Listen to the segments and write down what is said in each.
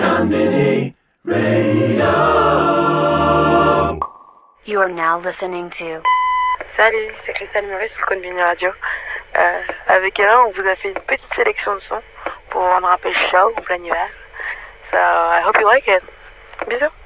Kalamini Radio. You are now listening to. Salut, c'est Christelle Murray sur Convini Radio. Euh, avec Alain, on vous a fait une petite sélection de sons pour vous rendre un peu chaud en plein hiver. So, I hope you like it. Bisous.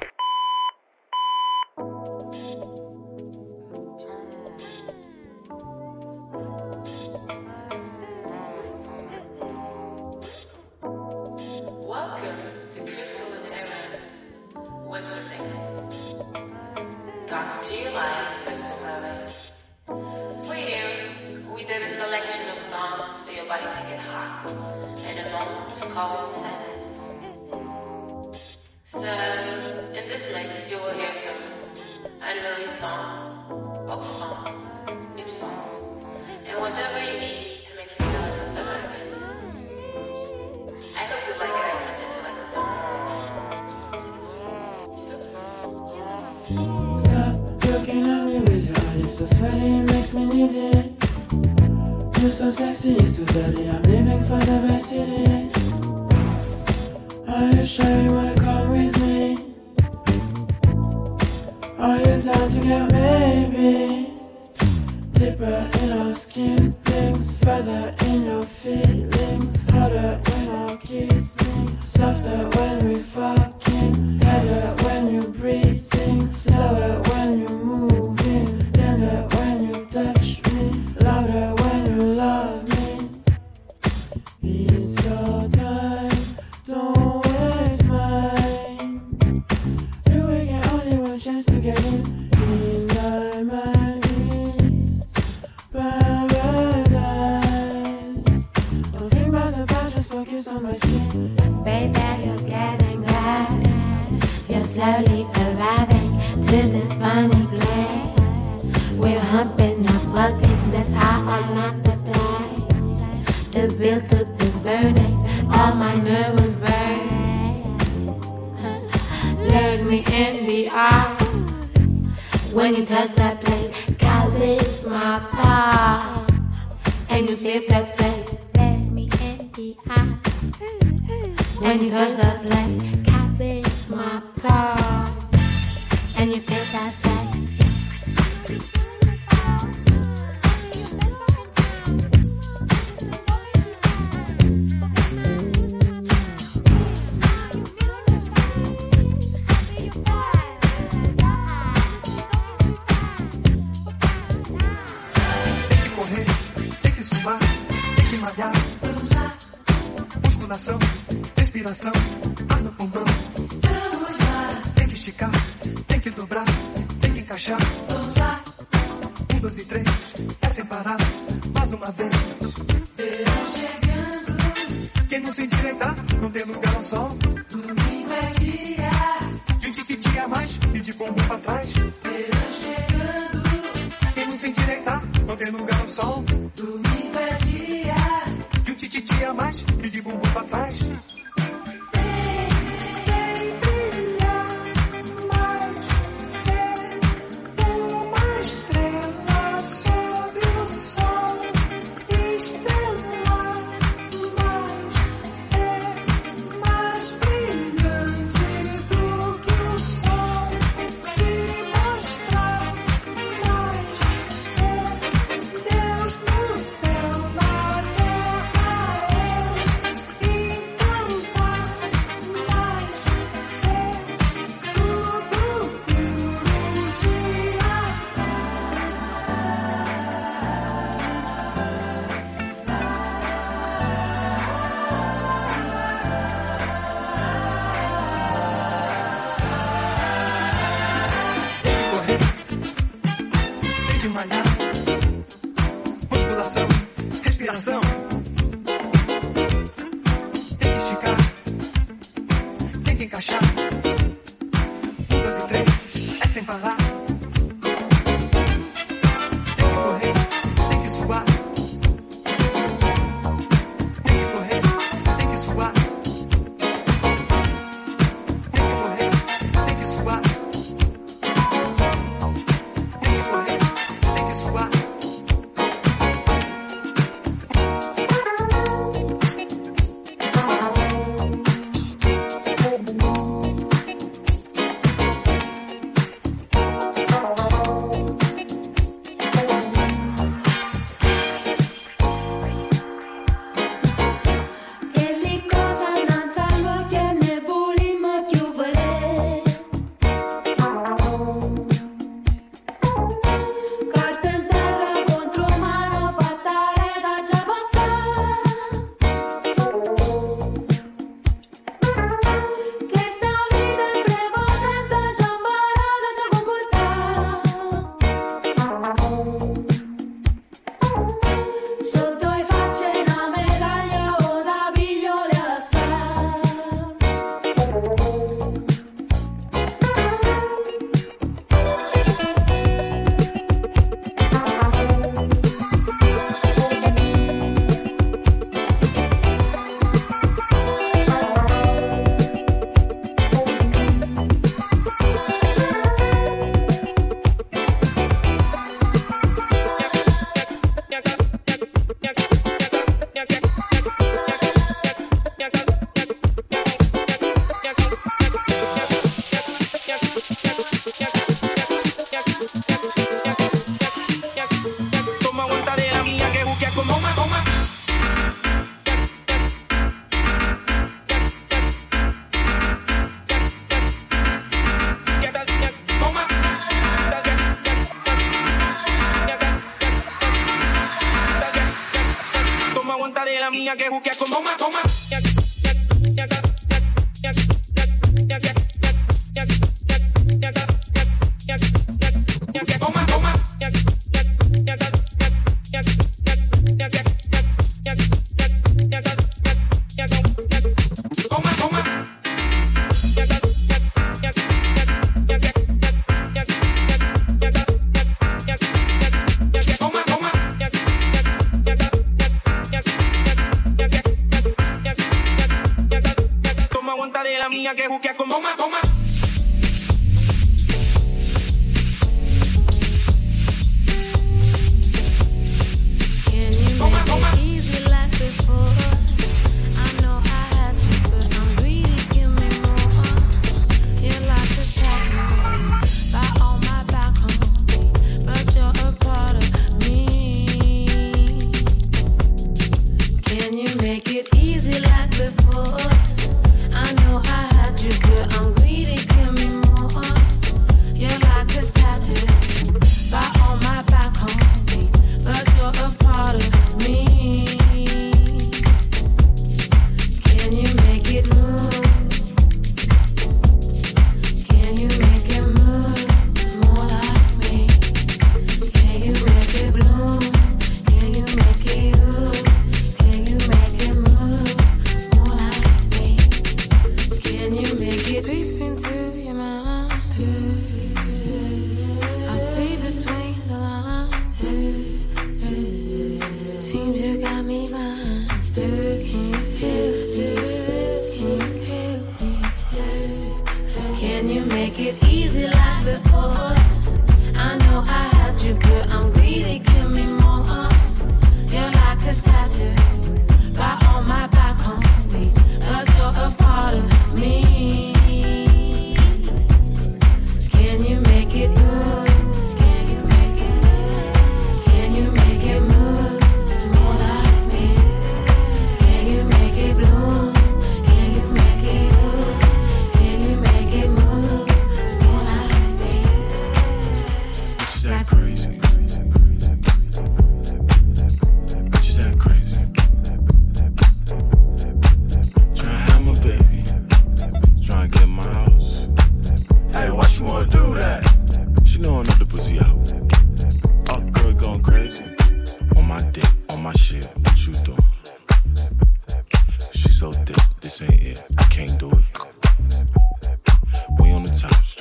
sexiest today. I'm living for the best in it. I wish I would. when you touch that place, God is my power, And you feel that say, let me in the eye. When you touch that place. fumar, tem que malhar. Vamos lá. Musculação, respiração, ar no pulmão. Vamos lá. Tem que esticar, tem que dobrar, tem que encaixar. Vamos lá. Um, dois e três, é sem parar. Mais uma vez. Verão chegando. Quem não se endireitar, não tem lugar ao sol. monta de la mía que busca con bomba, bomba.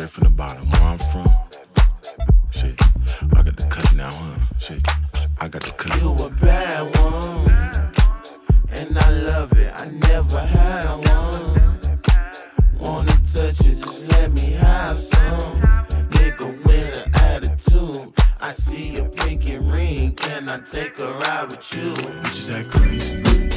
Straight from the bottom, where I'm from. Shit, I got the cut now, huh? Shit, I got the cut. You a bad one, and I love it. I never had one. Wanna touch it, just let me have some. Nigga with an attitude. I see a pinky ring, can I take a ride with you? Bitches act crazy.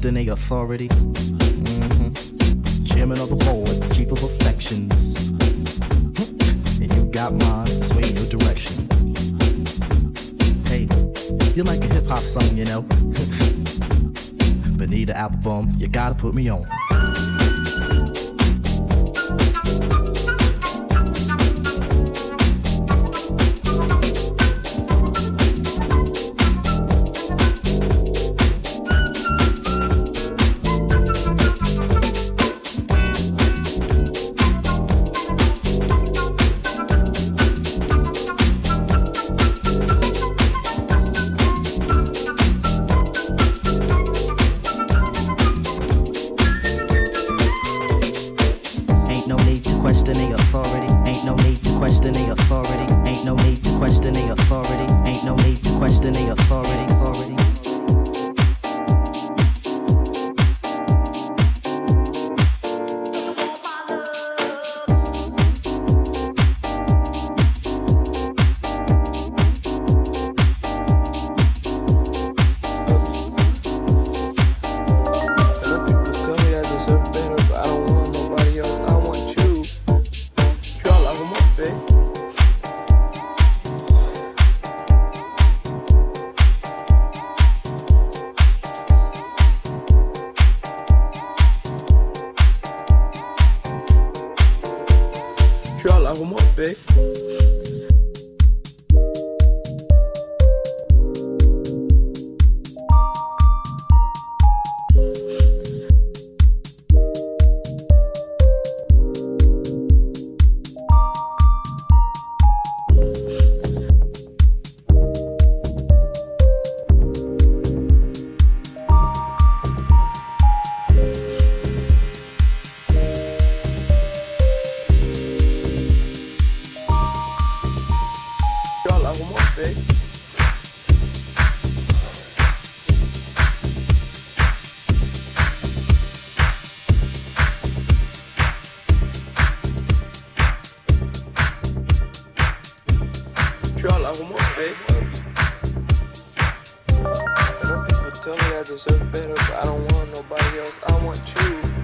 questioning their authority. Mm-hmm. Chairman of the board, chief of affections. and you got mine to sway your direction. Hey, you like a hip hop song, you know? Bonita Applebum, you gotta put me on. birthday. Eh. Some people tell me I deserve better, but I don't want nobody else. I want you.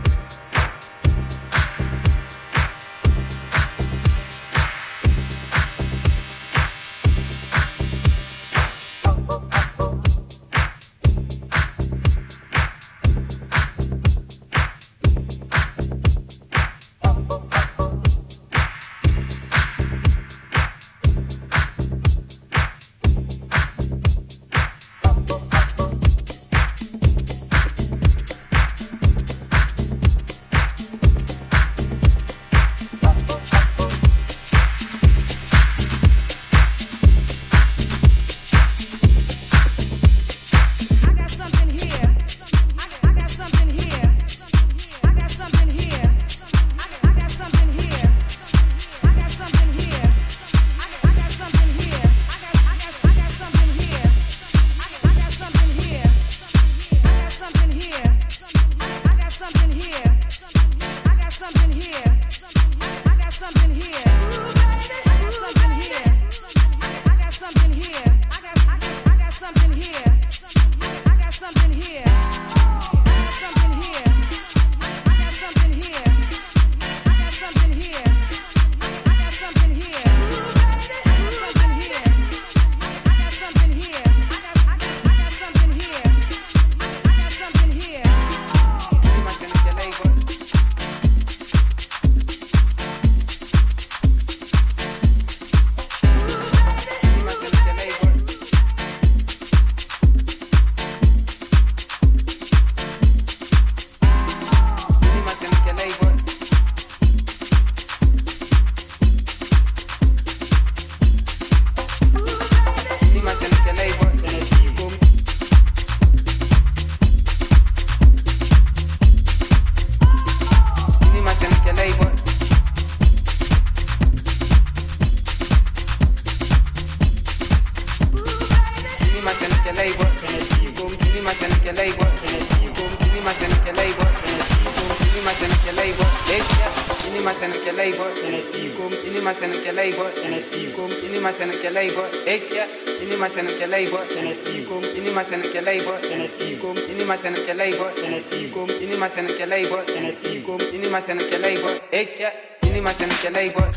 labor in it igum ini masen ke labor in it igum ini masen ke in it igum ini masen ke in it igum ini masen ke labor ekya ini masen ke labor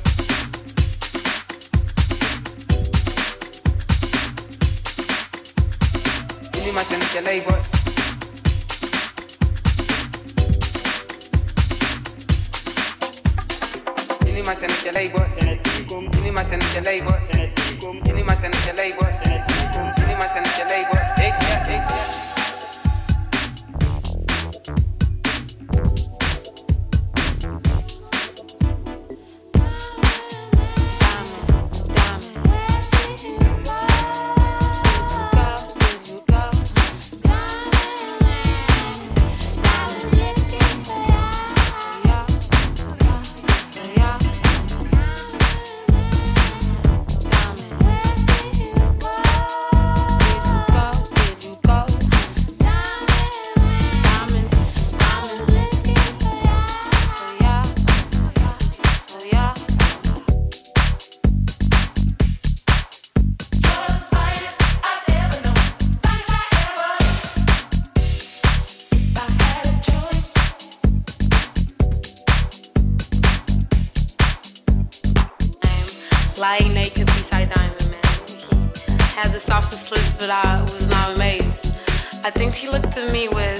ini masen ke Inima se nace ley boss. Inima se nace ley boss. Inima se nace ley boss. Inima se nace ley boss. Take care, take care. synopsis list, but I was not amazed. I think he looked at me with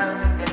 love.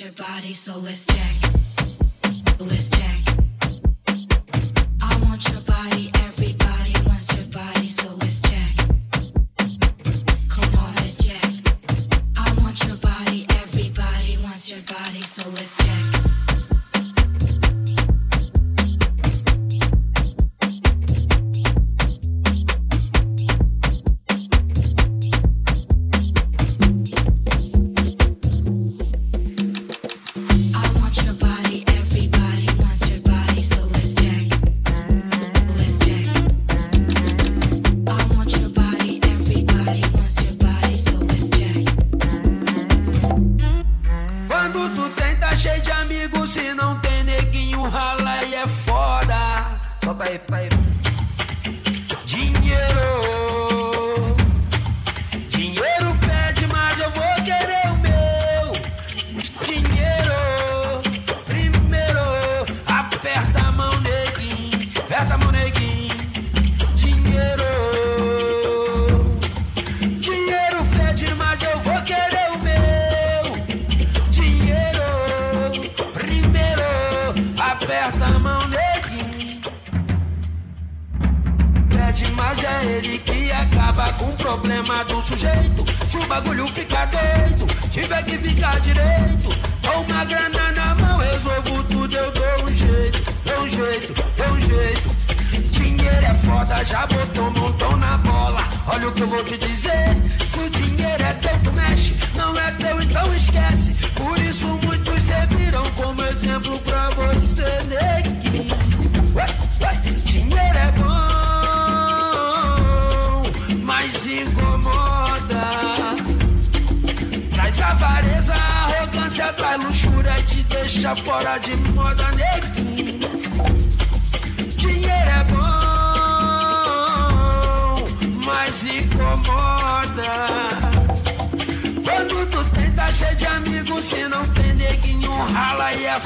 Your body, so let's Aperta a mão, neguinho. Aperta a mão, neguinho. Dinheiro. Dinheiro pede, mas eu vou querer o meu dinheiro. Primeiro, aperta a mão, neguinho. Pede, mas é ele que acaba com o problema do sujeito. Se o bagulho ficar doido, tiver que ficar direito. Com uma grana na mão, resolvo tudo, eu dou um jeito, dou um jeito, dou um jeito. Dinheiro é foda, já botou um montão na bola. Olha o que eu vou te dizer. Se o dinheiro é teu, tu deixa fora de moda, neguinho. Dinheiro é bom, mas incomoda. Quando tu tem, tá cheio de amigos. Se não tem neguinho, rala e é